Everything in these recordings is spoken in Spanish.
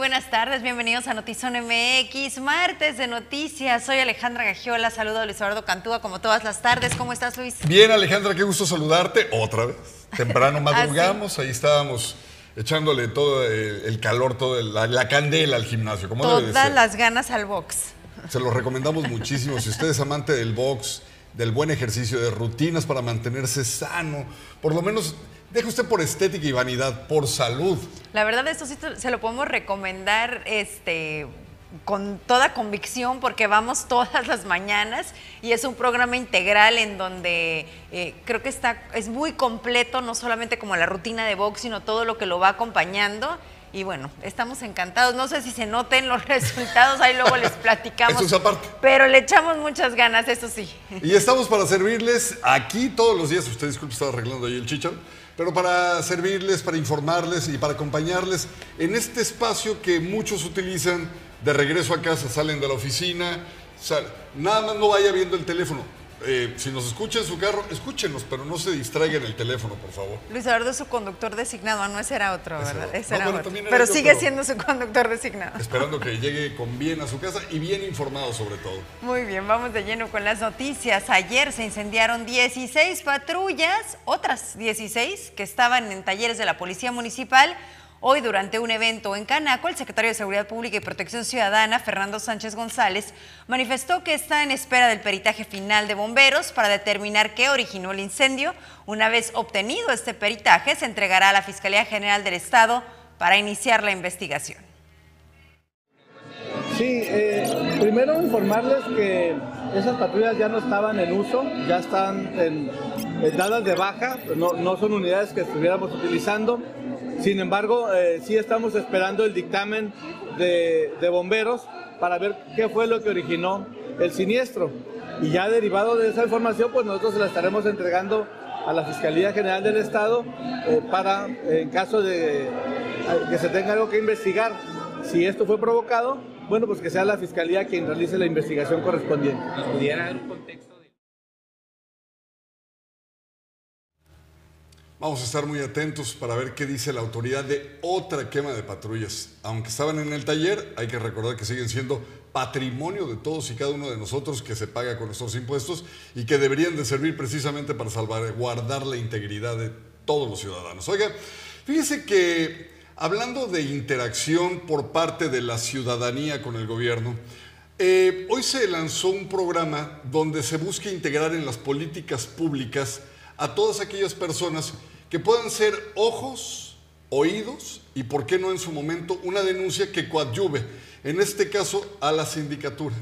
buenas tardes, bienvenidos a Notizón MX, martes de noticias. Soy Alejandra Gagiola, saludo a Luis Eduardo Cantúa como todas las tardes. ¿Cómo estás, Luis? Bien, Alejandra, qué gusto saludarte otra vez. Temprano Ah, madrugamos, ahí estábamos echándole todo el, calor, toda la, la candela al gimnasio, como debe de Todas ser. las ganas al box. Se los recomendamos muchísimo. Si usted es amante del box, del buen ejercicio, de rutinas para mantenerse sano, por lo menos deje usted por estética y vanidad, por salud. La verdad, esto sí se lo podemos recomendar este, con toda convicción porque vamos todas las mañanas y es un programa integral en donde eh, creo que está, es muy completo, no solamente como la rutina de box, sino todo lo que lo va acompañando. Y bueno, estamos encantados. No sé si se noten los resultados, ahí luego les platicamos. Eso es aparte. Pero le echamos muchas ganas, eso sí. Y estamos para servirles aquí todos los días. Usted disculpe, estaba arreglando ahí el chichón. Pero para servirles, para informarles y para acompañarles en este espacio que muchos utilizan de regreso a casa, salen de la oficina, sal- nada más no vaya viendo el teléfono. Eh, si nos escucha en su carro, escúchenos, pero no se distraiga en el teléfono, por favor. Luis Eduardo es su conductor designado, no ese era otro, ¿verdad? Ese no, era bueno, otro. Pero yo, sigue pero- siendo su conductor designado. Esperando que llegue con bien a su casa y bien informado sobre todo. Muy bien, vamos de lleno con las noticias. Ayer se incendiaron 16 patrullas, otras 16 que estaban en talleres de la Policía Municipal. Hoy, durante un evento en Canaco, el secretario de Seguridad Pública y Protección Ciudadana, Fernando Sánchez González, manifestó que está en espera del peritaje final de bomberos para determinar qué originó el incendio. Una vez obtenido este peritaje, se entregará a la Fiscalía General del Estado para iniciar la investigación. Sí, eh, primero informarles que esas patrullas ya no estaban en uso, ya están en, dadas de baja, no, no son unidades que estuviéramos utilizando. Sin embargo, eh, sí estamos esperando el dictamen de, bomberos para ver qué fue lo que originó el siniestro. Y ya derivado de esa información, pues nosotros la estaremos entregando a la Fiscalía General del Estado eh, para, en caso de eh, que se tenga algo que investigar, si esto fue provocado, bueno, pues que sea la Fiscalía quien realice la investigación correspondiente. ¿Nos dar un contexto Vamos a estar muy atentos para ver qué dice la autoridad de otra quema de patrullas. Aunque estaban en el taller, hay que recordar que siguen siendo patrimonio de todos y cada uno de nosotros que se paga con nuestros impuestos y que deberían de servir precisamente para salvaguardar la integridad de todos los ciudadanos. Oiga, fíjese que hablando de interacción por parte de la ciudadanía con el gobierno, eh, hoy se lanzó un programa donde se busca integrar en las políticas públicas a todas aquellas personas que puedan ser ojos, oídos y, por qué no en su momento, una denuncia que coadyuve, en este caso, a la sindicatura.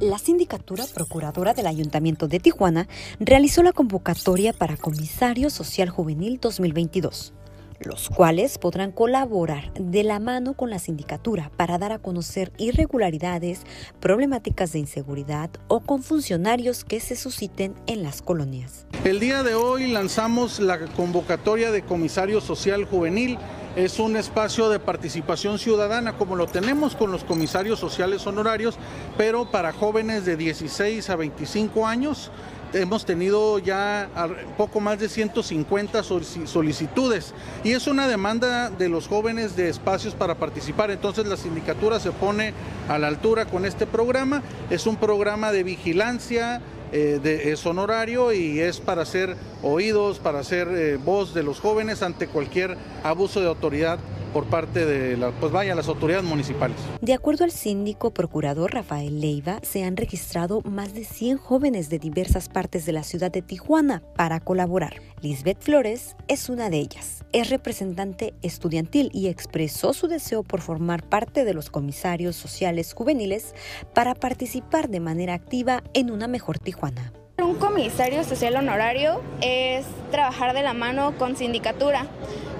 La Sindicatura Procuradora del Ayuntamiento de Tijuana realizó la convocatoria para Comisario Social Juvenil 2022, los cuales podrán colaborar de la mano con la sindicatura para dar a conocer irregularidades, problemáticas de inseguridad o con funcionarios que se susciten en las colonias. El día de hoy lanzamos la convocatoria de comisario social juvenil. Es un espacio de participación ciudadana como lo tenemos con los comisarios sociales honorarios, pero para jóvenes de 16 a 25 años. Hemos tenido ya poco más de 150 solicitudes y es una demanda de los jóvenes de espacios para participar. Entonces la sindicatura se pone a la altura con este programa. Es un programa de vigilancia, eh, es honorario y es para ser oídos, para ser eh, voz de los jóvenes ante cualquier abuso de autoridad por parte de la, pues vaya, las autoridades municipales. De acuerdo al síndico procurador Rafael Leiva, se han registrado más de 100 jóvenes de diversas partes de la ciudad de Tijuana para colaborar. Lisbeth Flores es una de ellas. Es representante estudiantil y expresó su deseo por formar parte de los comisarios sociales juveniles para participar de manera activa en una mejor Tijuana. Un comisario social honorario es trabajar de la mano con sindicatura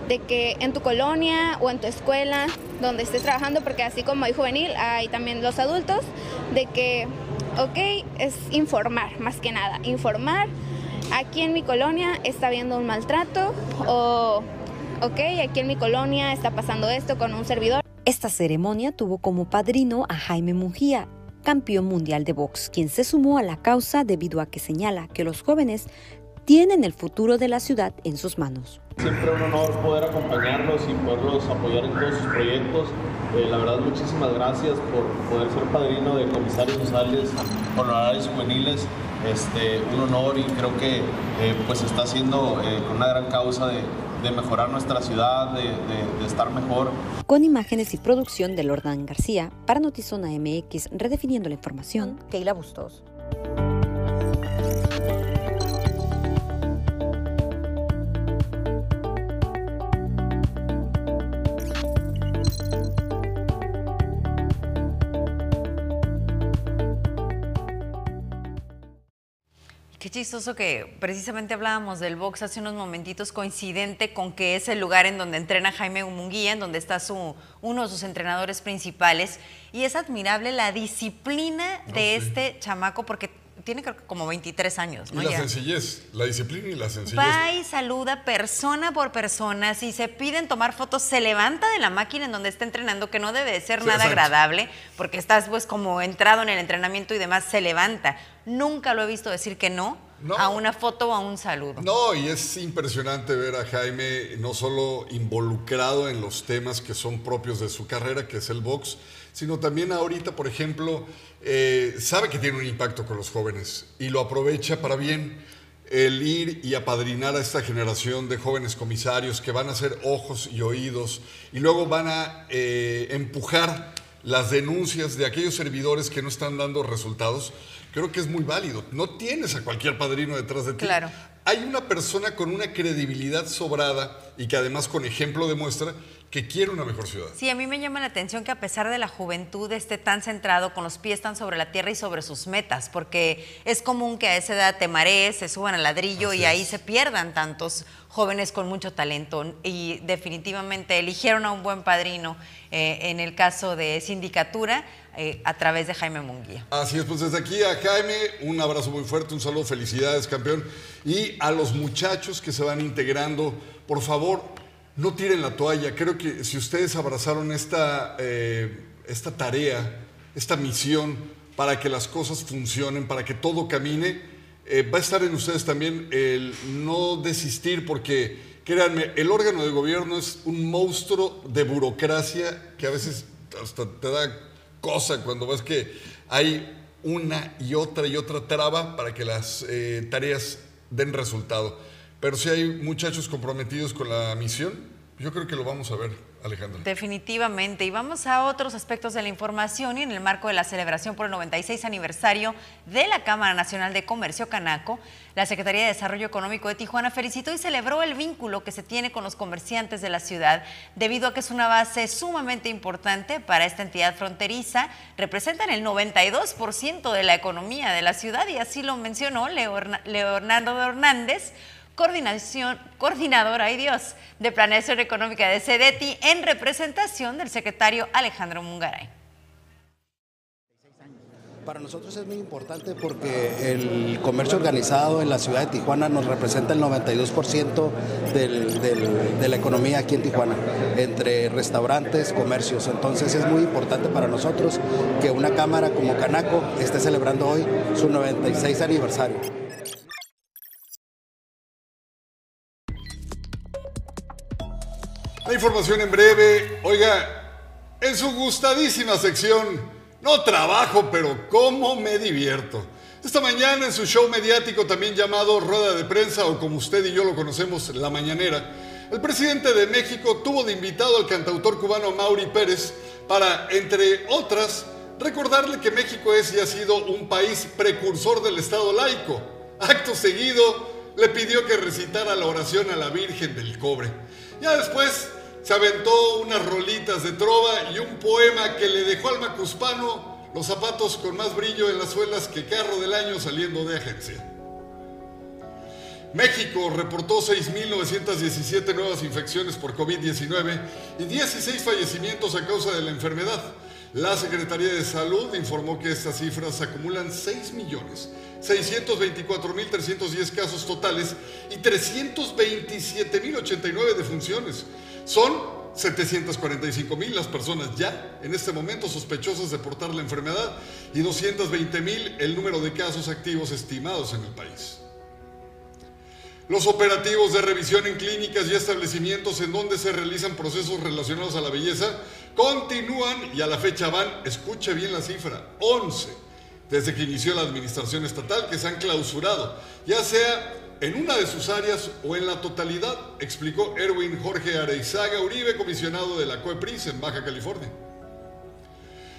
de que en tu colonia o en tu escuela, donde estés trabajando, porque así como hay juvenil, hay también los adultos, de que, ok, es informar, más que nada, informar, aquí en mi colonia está habiendo un maltrato o, ok, aquí en mi colonia está pasando esto con un servidor. Esta ceremonia tuvo como padrino a Jaime Mungía, campeón mundial de box, quien se sumó a la causa debido a que señala que los jóvenes tienen el futuro de la ciudad en sus manos. Siempre un honor poder acompañarlos y poderlos apoyar en todos sus proyectos. Eh, la verdad, muchísimas gracias por poder ser padrino de comisarios sociales, honorarios juveniles. Este, un honor y creo que eh, pues está haciendo eh, una gran causa de, de mejorar nuestra ciudad, de, de, de, estar mejor. Con imágenes y producción de Lordan García, para Notizona MX, redefiniendo la información, Keila Bustos. Chistoso que precisamente hablábamos del box hace unos momentitos, coincidente con que es el lugar en donde entrena Jaime Munguía, en donde está su, uno de sus entrenadores principales. Y es admirable la disciplina No, de sí. este chamaco, porque tiene creo que como 23 años, ¿no? Y la Ya. sencillez, la disciplina y la sencillez. Va y saluda persona por persona. Si se piden tomar fotos, se levanta de la máquina en donde está entrenando, que no debe de ser Sí, nada exacto. agradable, porque estás pues como entrado en el entrenamiento y demás, se levanta. Nunca lo he visto decir que no, No. a una foto o a un saludo. No, y es impresionante ver a Jaime no solo involucrado en los temas que son propios de su carrera, que es el box, sino también ahorita, por ejemplo, eh, sabe que tiene un impacto con los jóvenes y lo aprovecha para bien. El ir y apadrinar a esta generación de jóvenes comisarios que van a ser ojos y oídos y luego van a eh, empujar las denuncias de aquellos servidores que no están dando resultados, creo que es muy válido. No tienes a cualquier padrino detrás de ti. Claro. Hay una persona con una credibilidad sobrada y que además con ejemplo demuestra que quiere una mejor ciudad. Sí, a mí me llama la atención que a pesar de la juventud esté tan centrado, con los pies tan sobre la tierra y sobre sus metas, porque es común que a esa edad te marees, se suban al ladrillo Así y ahí es. se pierdan tantos jóvenes con mucho talento. Y definitivamente eligieron a un buen padrino eh, en el caso de sindicatura eh, a través de Jaime Munguía. Así es, pues desde aquí a Jaime, un abrazo muy fuerte, un saludo, felicidades, campeón. Y a los muchachos que se van integrando, por favor, no tiren la toalla. Creo que si ustedes abrazaron esta, eh, esta tarea, esta misión, para que las cosas funcionen, para que todo camine, eh, va a estar en ustedes también el no desistir, porque créanme, el órgano de gobierno es un monstruo de burocracia que a veces hasta te da cosa cuando ves que hay una y otra y otra traba para que las eh, tareas den resultado. Pero si hay muchachos comprometidos con la misión, yo creo que lo vamos a ver, Alejandra. Definitivamente. Y vamos a otros aspectos de la información y en el marco de la celebración por el 96 aniversario de la Cámara Nacional de Comercio Canaco, la Secretaría de Desarrollo Económico de Tijuana felicitó y celebró el vínculo que se tiene con los comerciantes de la ciudad, debido a que es una base sumamente importante para esta entidad fronteriza. Representan el 92% de la economía de la ciudad y así lo mencionó Leonardo Hernández, coordinación, coordinadora, ay Dios, de Planeación Económica de CEDETI en representación del secretario Alejandro Mungaray. Para nosotros es muy importante porque el comercio organizado en la ciudad de Tijuana nos representa el 92% del- de la economía aquí en Tijuana, entre restaurantes, comercios. Entonces es muy importante para nosotros que una cámara como Canaco esté celebrando hoy su 96 aniversario. Información en breve. Oiga, en su gustadísima sección, no trabajo, pero cómo me divierto. Esta mañana en su show mediático también llamado Rueda de Prensa o como usted y yo lo conocemos, La Mañanera, el presidente de México tuvo de invitado al cantautor cubano Mauri Pérez para, entre otras, recordarle que México es y ha sido un país precursor del Estado laico. Acto seguido, le pidió que recitara la oración a la Virgen del Cobre. Ya después se aventó unas rolitas de trova y un poema que le dejó al macuspano los zapatos con más brillo en las suelas que carro del año saliendo de agencia. México reportó 6.917 nuevas infecciones por COVID-19 y 16 fallecimientos a causa de la enfermedad. La Secretaría de Salud informó que estas cifras acumulan 6.624.310 casos totales y 327.089 defunciones. Son 745 mil las personas ya en este momento sospechosas de portar la enfermedad y 220 mil el número de casos activos estimados en el país. Los operativos de revisión en clínicas y establecimientos en donde se realizan procesos relacionados a la belleza continúan y a la fecha van, escuche bien la cifra, 11, desde que inició la administración estatal que se han clausurado, ya sea en una de sus áreas o en la totalidad, explicó Erwin Jorge Areizaga Uribe, comisionado de la COEPRIS en Baja California.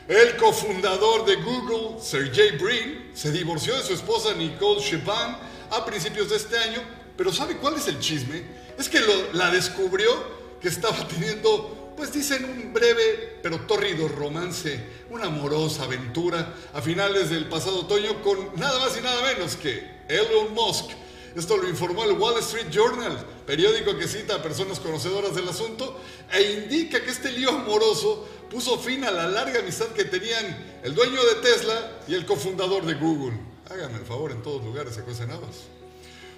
El cofundador de Google, Sergey Brin, se divorció de su esposa Nicole Shepard a principios de este año, pero ¿sabe cuál es el chisme? Es que la descubrió que estaba teniendo, pues dicen, un breve pero tórrido romance, una amorosa aventura a finales del pasado otoño con nada más y nada menos que Elon Musk, esto lo informó el Wall Street Journal, periódico que cita a personas conocedoras del asunto, e indica que este lío amoroso puso fin a la larga amistad que tenían el dueño de Tesla y el cofundador de Google. Háganme el favor, en todos lugares se cuecen habas.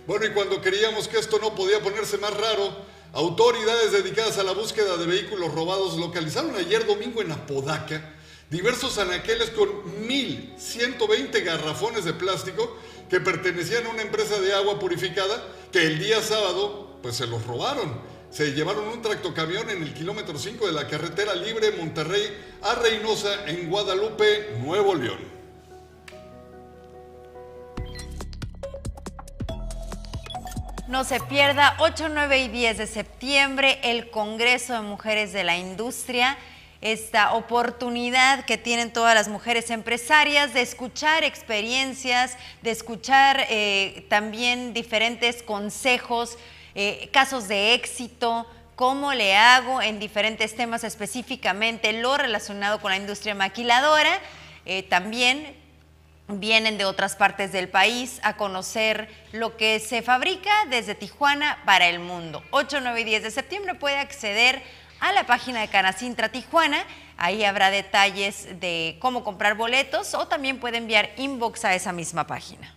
Bueno, y cuando creíamos que esto no podía ponerse más raro, autoridades dedicadas a la búsqueda de vehículos robados localizaron ayer domingo en Apodaca diversos anaqueles con 1.120 garrafones de plástico que pertenecían a una empresa de agua purificada que el día sábado pues se los robaron. Se llevaron un tractocamión en el kilómetro 5 de la carretera libre Monterrey a Reynosa en Guadalupe, Nuevo León. No se pierda 8, 9 y 10 de septiembre el Congreso de Mujeres de la Industria esta oportunidad que tienen todas las mujeres empresarias de escuchar experiencias, de escuchar eh, también diferentes consejos, eh, casos de éxito, cómo le hago en diferentes temas específicamente lo relacionado con la industria maquiladora. Eh, también vienen de otras partes del país a conocer lo que se fabrica desde Tijuana para el mundo. 8, 9 y 10 de septiembre puede acceder la página de Canacintra Tijuana. Ahí habrá detalles de cómo comprar boletos o también puede enviar inbox a esa misma página.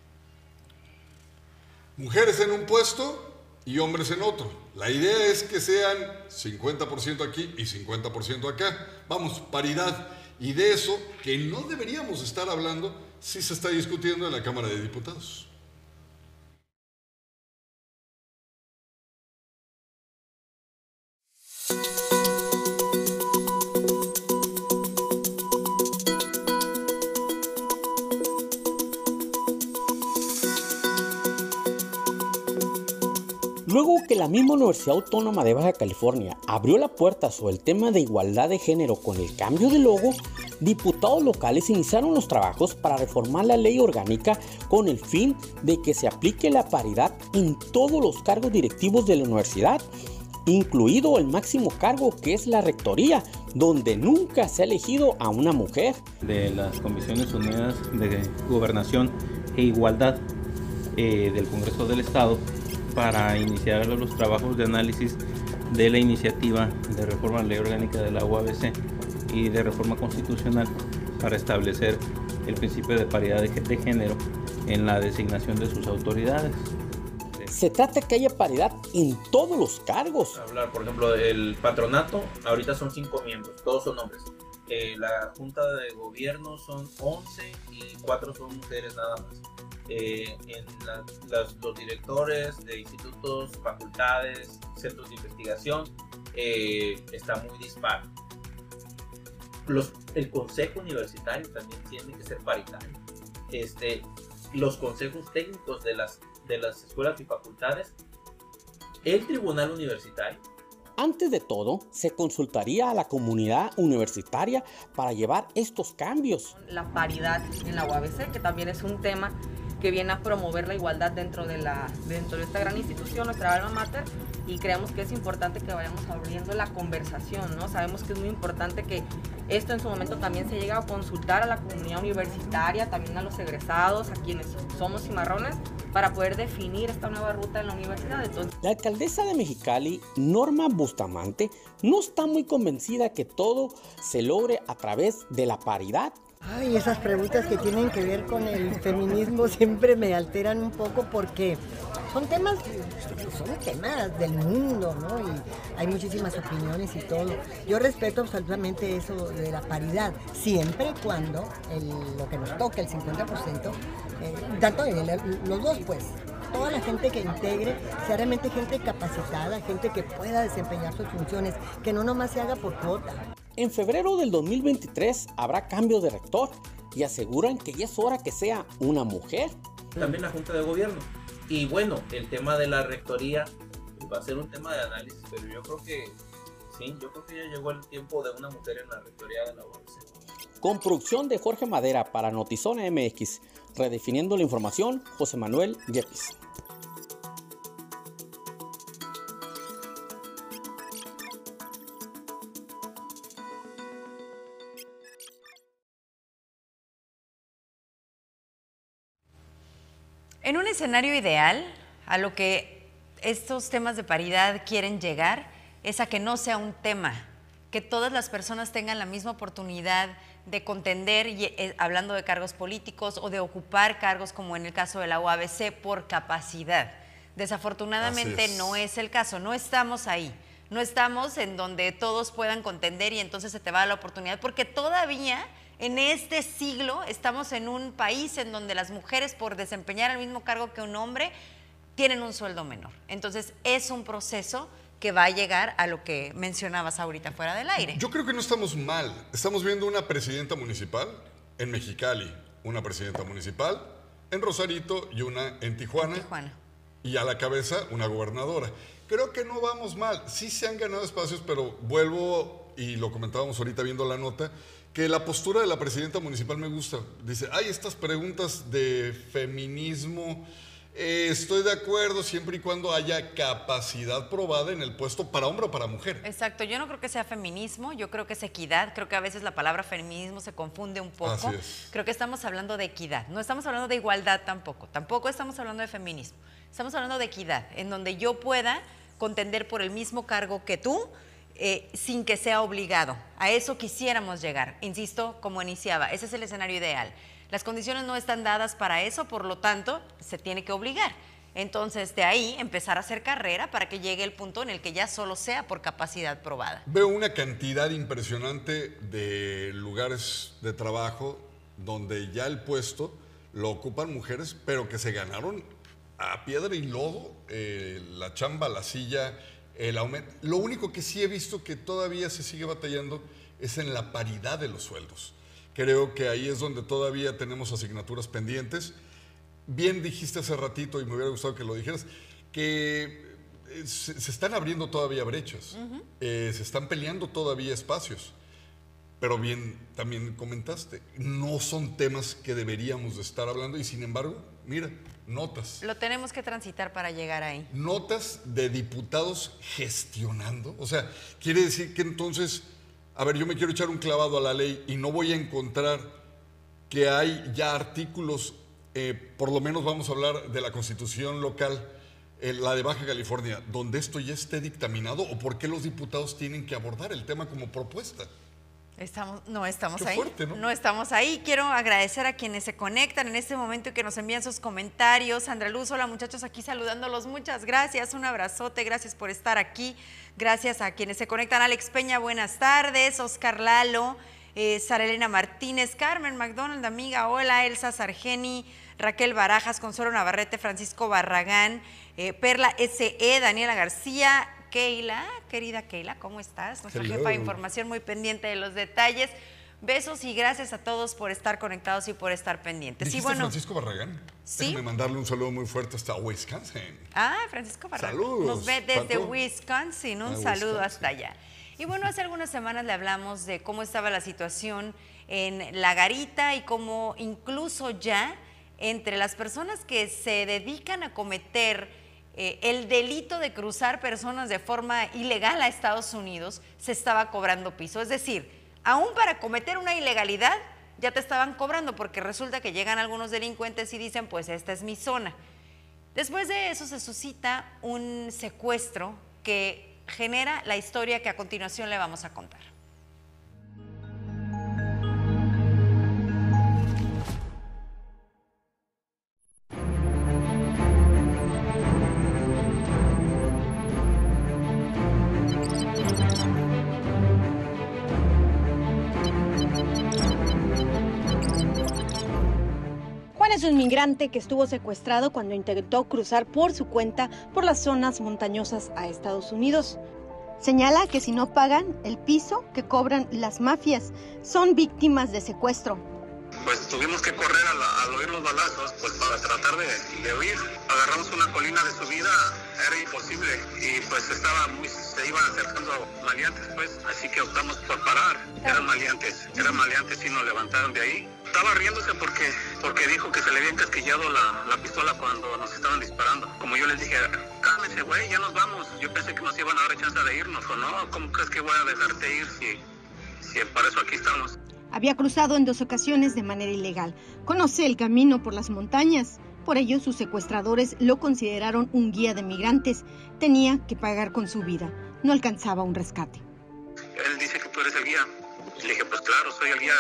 Mujeres en un puesto y hombres en otro. La idea es que sean 50% aquí y 50% acá. Vamos, paridad. Y de eso que no deberíamos estar hablando si se está discutiendo en la Cámara de Diputados. Luego que la misma Universidad Autónoma de Baja California abrió la puerta sobre el tema de igualdad de género con el cambio de logo, diputados locales iniciaron los trabajos para reformar la ley orgánica con el fin de que se aplique la paridad en todos los cargos directivos de la universidad, incluido el máximo cargo que es la rectoría, donde nunca se ha elegido a una mujer. De las Comisiones Unidas de Gobernación e Igualdad eh, del Congreso del Estado, para iniciar los trabajos de análisis de la iniciativa de reforma a la ley orgánica de la UABC y de reforma constitucional para establecer el principio de paridad de género en la designación de sus autoridades. Se trata que haya paridad en todos los cargos. Hablar, por ejemplo, el patronato, ahorita son cinco miembros, todos son hombres. Eh, la junta de gobierno son 11 y cuatro son mujeres nada más. Eh, en los directores de institutos, facultades, centros de investigación, eh, está muy dispar. Los, el consejo universitario también tiene que ser paritario. Este, los consejos técnicos de las, de las escuelas y facultades, el tribunal universitario. Antes de todo, se consultaría a la comunidad universitaria para llevar estos cambios. La paridad en la UABC, que también es un tema que viene a promover la igualdad dentro de, la, dentro de esta gran institución, nuestra alma mater, y creemos que es importante que vayamos abriendo la conversación, ¿no? Sabemos que es muy importante que esto en su momento también se llegue a consultar a la comunidad universitaria, también a los egresados, a quienes somos cimarrones, para poder definir esta nueva ruta en la universidad. La alcaldesa de Mexicali, Norma Bustamante, no está muy convencida que todo se logre a través de la paridad Ay, esas preguntas que tienen que ver con el feminismo siempre me alteran un poco porque son temas, son temas del mundo, ¿no? Y hay muchísimas opiniones y todo. Yo respeto absolutamente eso de la paridad, siempre y cuando lo que nos toque, el 50%, eh, tanto los dos, pues, toda la gente que integre sea realmente gente capacitada, gente que pueda desempeñar sus funciones, que no nomás se haga por cuota. En febrero del 2023 habrá cambio de rector y aseguran que ya es hora que sea una mujer. También la Junta de Gobierno. Y bueno, el tema de la rectoría va a ser un tema de análisis, pero yo creo que sí, yo creo que ya llegó el tiempo de una mujer en la rectoría de la UABC. Con producción de Jorge Madera para Notizona MX, redefiniendo la información, José Manuel Yepis. En un escenario ideal, a lo que estos temas de paridad quieren llegar es a que no sea un tema, que todas las personas tengan la misma oportunidad de contender, eh, hablando de cargos políticos o de ocupar cargos como en el caso de la UABC por capacidad. Desafortunadamente no es el caso, no estamos ahí, no estamos en donde todos puedan contender y entonces se te va la oportunidad, porque todavía en este siglo estamos en un país en donde las mujeres por desempeñar el mismo cargo que un hombre tienen un sueldo menor. Entonces es un proceso que va a llegar a lo que mencionabas ahorita fuera del aire. Yo creo que no estamos mal. Estamos viendo una presidenta municipal en Mexicali, una presidenta municipal en Rosarito y una en Tijuana. Tijuana. Y a la cabeza una gobernadora. Creo que no vamos mal. Sí se han ganado espacios, pero vuelvo y lo comentábamos ahorita viendo la nota que la postura de la presidenta municipal me gusta. Dice, hay estas preguntas de feminismo. Eh, estoy de acuerdo siempre y cuando haya capacidad probada en el puesto para hombre o para mujer. Exacto, yo no creo que sea feminismo, yo creo que es equidad, creo que a veces la palabra feminismo se confunde un poco. Así es. Creo que estamos hablando de equidad, no estamos hablando de igualdad tampoco, tampoco estamos hablando de feminismo, estamos hablando de equidad, en donde yo pueda contender por el mismo cargo que tú, eh, sin que sea obligado. A eso quisiéramos llegar, insisto, como iniciaba, ese es el escenario ideal. Las condiciones no están dadas para eso, por lo tanto, se tiene que obligar. Entonces, de ahí empezar a hacer carrera para que llegue el punto en el que ya solo sea por capacidad probada. Veo una cantidad impresionante de lugares de trabajo donde ya el puesto lo ocupan mujeres, pero que se ganaron a piedra y lodo eh, la chamba, la silla, el aumento. Lo único que sí he visto que todavía se sigue batallando es en la paridad de los sueldos. Creo que ahí es donde todavía tenemos asignaturas pendientes. Bien dijiste hace ratito, y me hubiera gustado que lo dijeras, que eh, se, están abriendo todavía brechas, eh, se están peleando todavía espacios. Pero bien, también comentaste, no son temas que deberíamos de estar hablando y sin embargo, mira, notas. Lo tenemos que transitar para llegar ahí. Notas de diputados gestionando. O sea, quiere decir que entonces, a ver, yo me quiero echar un clavado a la ley y no voy a encontrar que hay ya artículos, eh, por lo menos vamos a hablar de la constitución local, eh, la de Baja California, donde esto ya esté dictaminado o por qué los diputados tienen que abordar el tema como propuesta. Estamos, no estamos ahí. ¿no? estamos ahí. Quiero agradecer a quienes se conectan en este momento y que nos envían sus comentarios. Sandra Luz, hola muchachos, aquí saludándolos. Muchas gracias. Un abrazote. Gracias por estar aquí. Gracias a quienes se conectan. Alex Peña, buenas tardes. Oscar Lalo, eh, Sara Elena Martínez, Carmen McDonald, amiga. Hola, Elsa Sargeni, Raquel Barajas, Consuelo Navarrete, Francisco Barragán, eh, Perla SE, Daniela García, Keila, querida Keila, ¿cómo estás? Nuestra jefa de información muy pendiente de los detalles. Besos y gracias a todos por estar conectados y por estar pendientes. Sí, bueno, Francisco Barragán. Sí. Déjame mandarle un saludo muy fuerte hasta Wisconsin. Ah, Francisco Barragán. Saludos. Nos ve desde Wisconsin. Un saludo hasta allá. Y bueno, hace algunas semanas le hablamos de cómo estaba la situación en la garita y cómo incluso ya entre las personas que se dedican a cometer eh, el delito de cruzar personas de forma ilegal a Estados Unidos se estaba cobrando piso. Es decir, aún para cometer una ilegalidad ya te estaban cobrando porque resulta que llegan algunos delincuentes y dicen, pues esta es mi zona. Después de eso se suscita un secuestro que genera la historia que a continuación le vamos a contar. Es un migrante que estuvo secuestrado cuando intentó cruzar por su cuenta por las zonas montañosas a Estados Unidos. Señala que si no pagan el piso que cobran las mafias, son víctimas de secuestro. Pues tuvimos que correr al, al oír los balazos, pues para tratar de, de huir. Agarramos una colina de subida, era imposible y pues estaba muy, se iban acercando maleantes pues, así que optamos por parar. Eran maleantes, eran maleantes y nos levantaron de ahí. Estaba riéndose porque, porque dijo que se le había encasquillado la, la pistola cuando nos estaban disparando. Como yo les dije, cálmense güey, ya nos vamos. Yo pensé que nos iban a dar chance de irnos o no. ¿Cómo crees que voy a dejarte ir si, si para eso aquí estamos? Había cruzado en dos ocasiones de manera ilegal. Conoce el camino por las montañas. Por ello, sus secuestradores lo consideraron un guía de migrantes. Tenía que pagar con su vida. No alcanzaba un rescate. Él dice que tú eres el guía. Le dije, pues claro, soy el guía.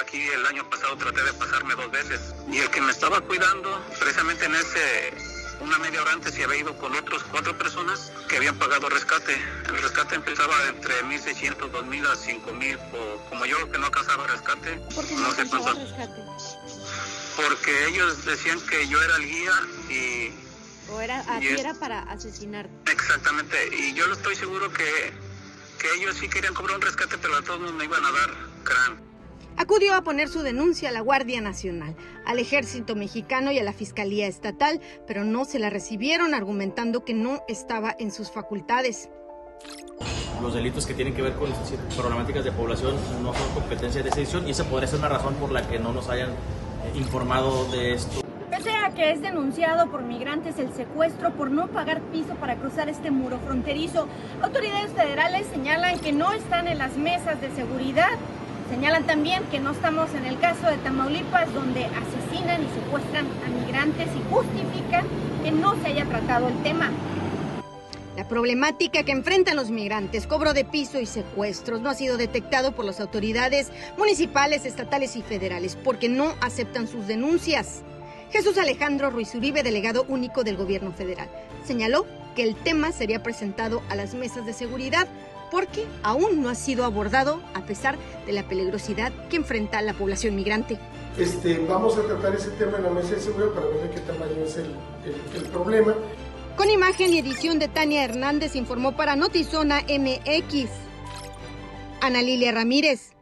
Aquí el año pasado traté de pasarme dos veces. Y el que me estaba cuidando, precisamente en ese, una media hora antes, se había ido con otros cuatro personas que habían pagado rescate. El rescate empezaba entre 1.600, 2.000 a 5.000. o Como yo que no alcanzaba rescate, no sé cuánto. Porque ellos decían que yo era el guía y O era, para asesinar. Exactamente, y yo estoy seguro que, que ellos sí querían cobrar un rescate, pero a todos nos me iban a dar crán. Acudió a poner su denuncia a la Guardia Nacional, al Ejército Mexicano y a la Fiscalía Estatal, pero no se la recibieron argumentando que no estaba en sus facultades. Los delitos que tienen que ver con problemáticas de población no son competencia de sedición y esa podría ser una razón por la que no nos hayan eh, informado de esto. Pese a que es denunciado por migrantes el secuestro por no pagar piso para cruzar este muro fronterizo, autoridades federales señalan que no están en las mesas de seguridad. Señalan también que no estamos en el caso de Tamaulipas, donde asesinan y secuestran a migrantes y justifican que no se haya tratado el tema. La problemática que enfrentan los migrantes, cobro de piso y secuestros, no ha sido detectado por las autoridades municipales, estatales y federales porque no aceptan sus denuncias. Jesús Alejandro Ruiz Uribe, delegado único del gobierno federal, señaló que el tema sería presentado a las mesas de seguridad porque aún no ha sido abordado a pesar de la peligrosidad que enfrenta la población migrante. Este, vamos a tratar ese tema en la mesa de seguridad para ver de qué tamaño es el, el- el problema. Con imagen y edición de Tania Hernández informó para Notizona MX. Ana Lilia Ramírez.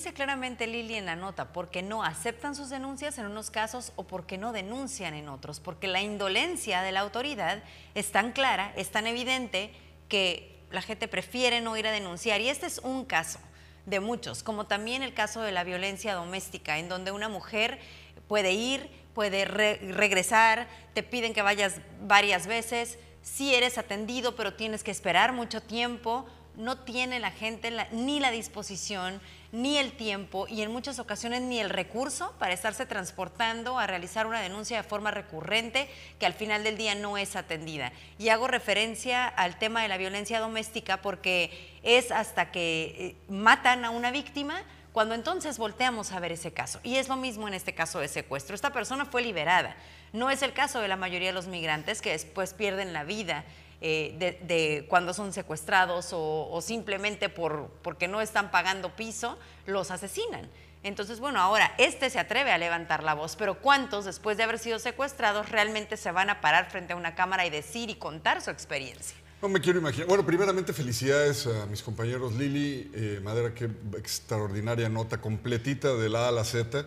Dice claramente Lili en la nota, porque no aceptan sus denuncias en unos casos o porque no denuncian en otros, porque la indolencia de la autoridad es tan clara, es tan evidente que la gente prefiere no ir a denunciar. Y este es un caso de muchos, como también el caso de la violencia doméstica, en donde una mujer puede ir, puede re- regresar, te piden que vayas varias veces, si eres atendido, pero tienes que esperar mucho tiempo, no tiene la gente ni la disposición, ni el tiempo y en muchas ocasiones ni el recurso para estarse transportando a realizar una denuncia de forma recurrente que al final del día no es atendida. Y hago referencia al tema de la violencia doméstica porque es hasta que eh, matan a una víctima cuando entonces volteamos a ver ese caso. Y es lo mismo en este caso de secuestro. Esta persona fue liberada. No es el caso de la mayoría de los migrantes que después pierden la vida eh, de, cuando son secuestrados o, o simplemente por, porque no están pagando piso, los asesinan. Entonces, bueno, ahora este se atreve a levantar la voz, pero ¿cuántos después de haber sido secuestrados realmente se van a parar frente a una cámara y decir y contar su experiencia? No me quiero imaginar. Bueno, primeramente felicidades a mis compañeros Lili, eh, Madera, qué extraordinaria nota, completita de la A a la Z.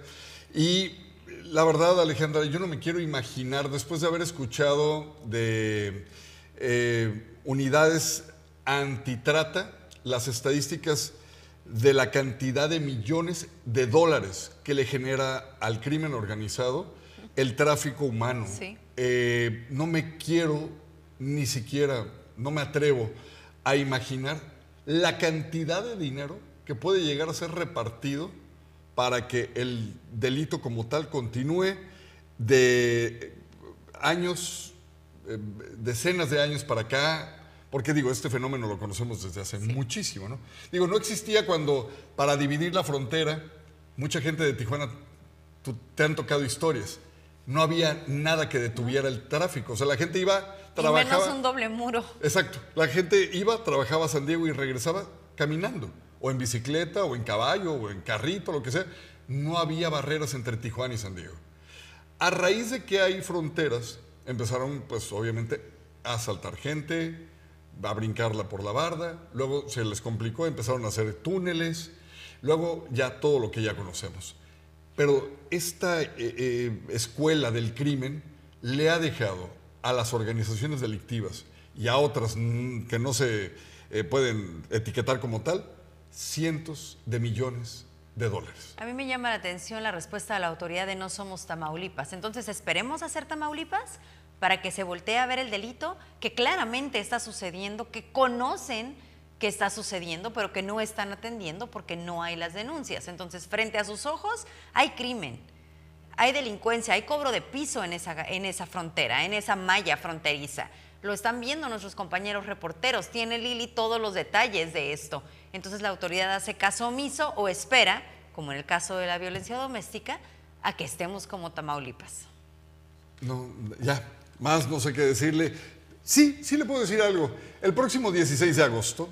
Y la verdad, Alejandra, yo no me quiero imaginar, después de haber escuchado de eh, unidades antitrata, las estadísticas de la cantidad de millones de dólares que le genera al crimen organizado el tráfico humano. Sí. Eh, no me quiero ni siquiera, no me atrevo a imaginar la cantidad de dinero que puede llegar a ser repartido para que el delito como tal continúe de años, eh, decenas de años para acá, porque digo, este fenómeno lo conocemos desde hace muchísimo, ¿no? Digo, no existía cuando para dividir la frontera, mucha gente de Tijuana, tú- te han tocado historias, no había nada que detuviera el tráfico. O sea, la gente iba, Y trabajaba. menos un doble muro. Exacto. La gente iba, trabajaba a San Diego y regresaba caminando, o en bicicleta, o en caballo, o en carrito, lo que sea. No había barreras entre Tijuana y San Diego. A raíz de que hay fronteras, empezaron, pues obviamente, a asaltar gente, a brincarla por la barda, luego se les complicó, empezaron a hacer túneles, luego ya todo lo que ya conocemos. Pero esta eh, eh, escuela del crimen le ha dejado a las organizaciones delictivas y a otras que no se eh, pueden etiquetar como tal, cientos de millones de dólares. A mí me llama la atención la respuesta de la autoridad de no somos Tamaulipas. Entonces, esperemos a ser Tamaulipas para que se voltee a ver el delito que claramente está sucediendo, que conocen que está sucediendo, pero que no están atendiendo porque no hay las denuncias. Entonces, frente a sus ojos hay crimen, hay delincuencia, hay cobro de piso en esa, en esa frontera, en esa malla fronteriza. Lo están viendo nuestros compañeros reporteros. Tiene Lili todos los detalles de esto. Entonces la autoridad hace caso omiso o espera, como en el caso de la violencia doméstica, a que estemos como Tamaulipas. No, ya, más no sé qué decirle. Sí, sí le puedo decir algo. El próximo 16 de agosto,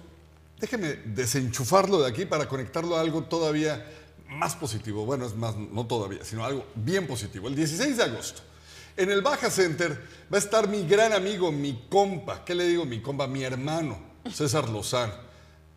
déjeme desenchufarlo de aquí para conectarlo a algo todavía más positivo. Bueno, es más, no todavía, sino algo bien positivo. El 16 de agosto, en el Baja Center va a estar mi gran amigo, mi compa. ¿Qué le digo mi compa? Mi hermano, César Lozano.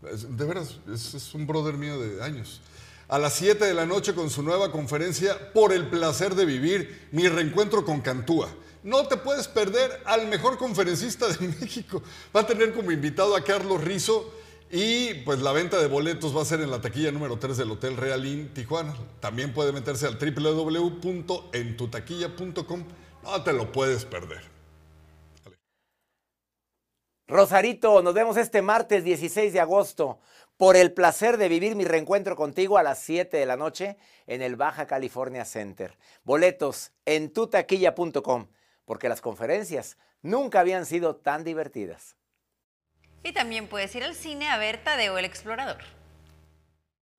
De veras, es, es un brother mío de años. A las 7 de la noche con su nueva conferencia Por el placer de vivir, mi reencuentro con Cantúa. No te puedes perder al mejor conferencista de México. Va a tener como invitado a Carlos Rizo y pues la venta de boletos va a ser en la taquilla número 3 del Hotel Real Inn Tijuana. También puede meterse al www.entutaquilla.com. No te lo puedes perder. Rosarito, nos vemos este martes 16 de agosto por el placer de vivir mi reencuentro contigo a las 7 de la noche en el Baja California Center. Boletos en tutaquilla.com, porque las conferencias nunca habían sido tan divertidas. Y también puedes ir al cine a ver Tadeo el Explorador.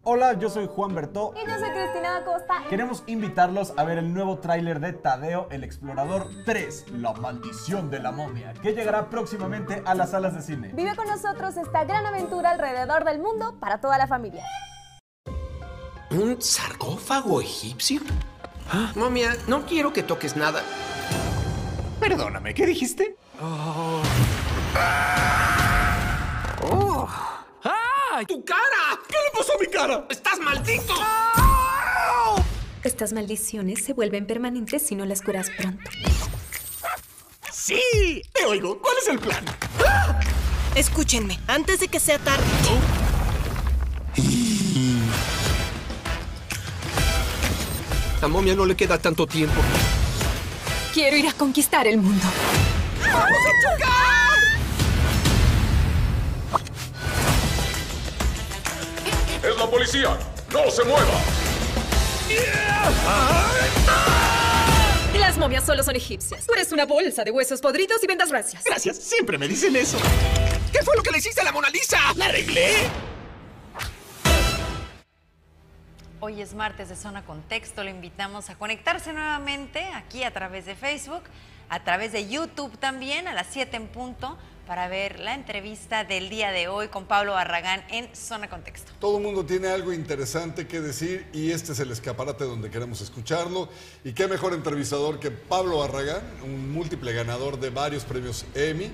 Hola, yo soy Juan Bertó. Y yo soy Cristina Acosta. Queremos invitarlos a ver el nuevo tráiler de Tadeo el Explorador 3, La maldición de la momia, que llegará próximamente a las salas de cine. Vive con nosotros esta gran aventura alrededor del mundo para toda la familia. ¿Un sarcófago egipcio? Ah, momia, no quiero que toques nada. Perdóname, ¿qué dijiste? Oh. ¡Oh! ¡Tu cara! ¿Qué le pasó a mi cara? ¡Estás maldito! Estas maldiciones se vuelven permanentes si no las curas pronto. ¡Sí! Te oigo. ¿Cuál es el plan? Escúchenme, antes de que sea tarde. A momia no le queda tanto tiempo. Quiero ir a conquistar el mundo. ¡Vamos a chocar! ¡Es la policía! ¡No se mueva! Las momias solo son egipcias. Tú eres una bolsa de huesos podridos y vendas racias. Gracias, siempre me dicen eso. ¿Qué fue lo que le hiciste a la Mona Lisa? ¿La arreglé? Hoy es martes de Zona Contexto, le invitamos a conectarse nuevamente aquí a través de Facebook, a través de YouTube también a las 7 en punto para ver la entrevista del día de hoy con Pablo Barragán en Zona Contexto. Todo el mundo tiene algo interesante que decir y este es el escaparate donde queremos escucharlo. Y qué mejor entrevistador que Pablo Barragán, un múltiple ganador de varios premios Emmy,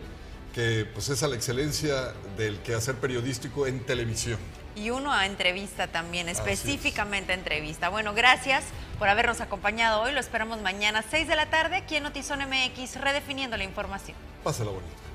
que pues es a la excelencia del quehacer periodístico en televisión. Y uno a entrevista también, es. específicamente entrevista. Bueno, gracias por habernos acompañado hoy. Lo esperamos mañana 6 de la tarde aquí en Notizón MX, redefiniendo la información. Pásala bonito.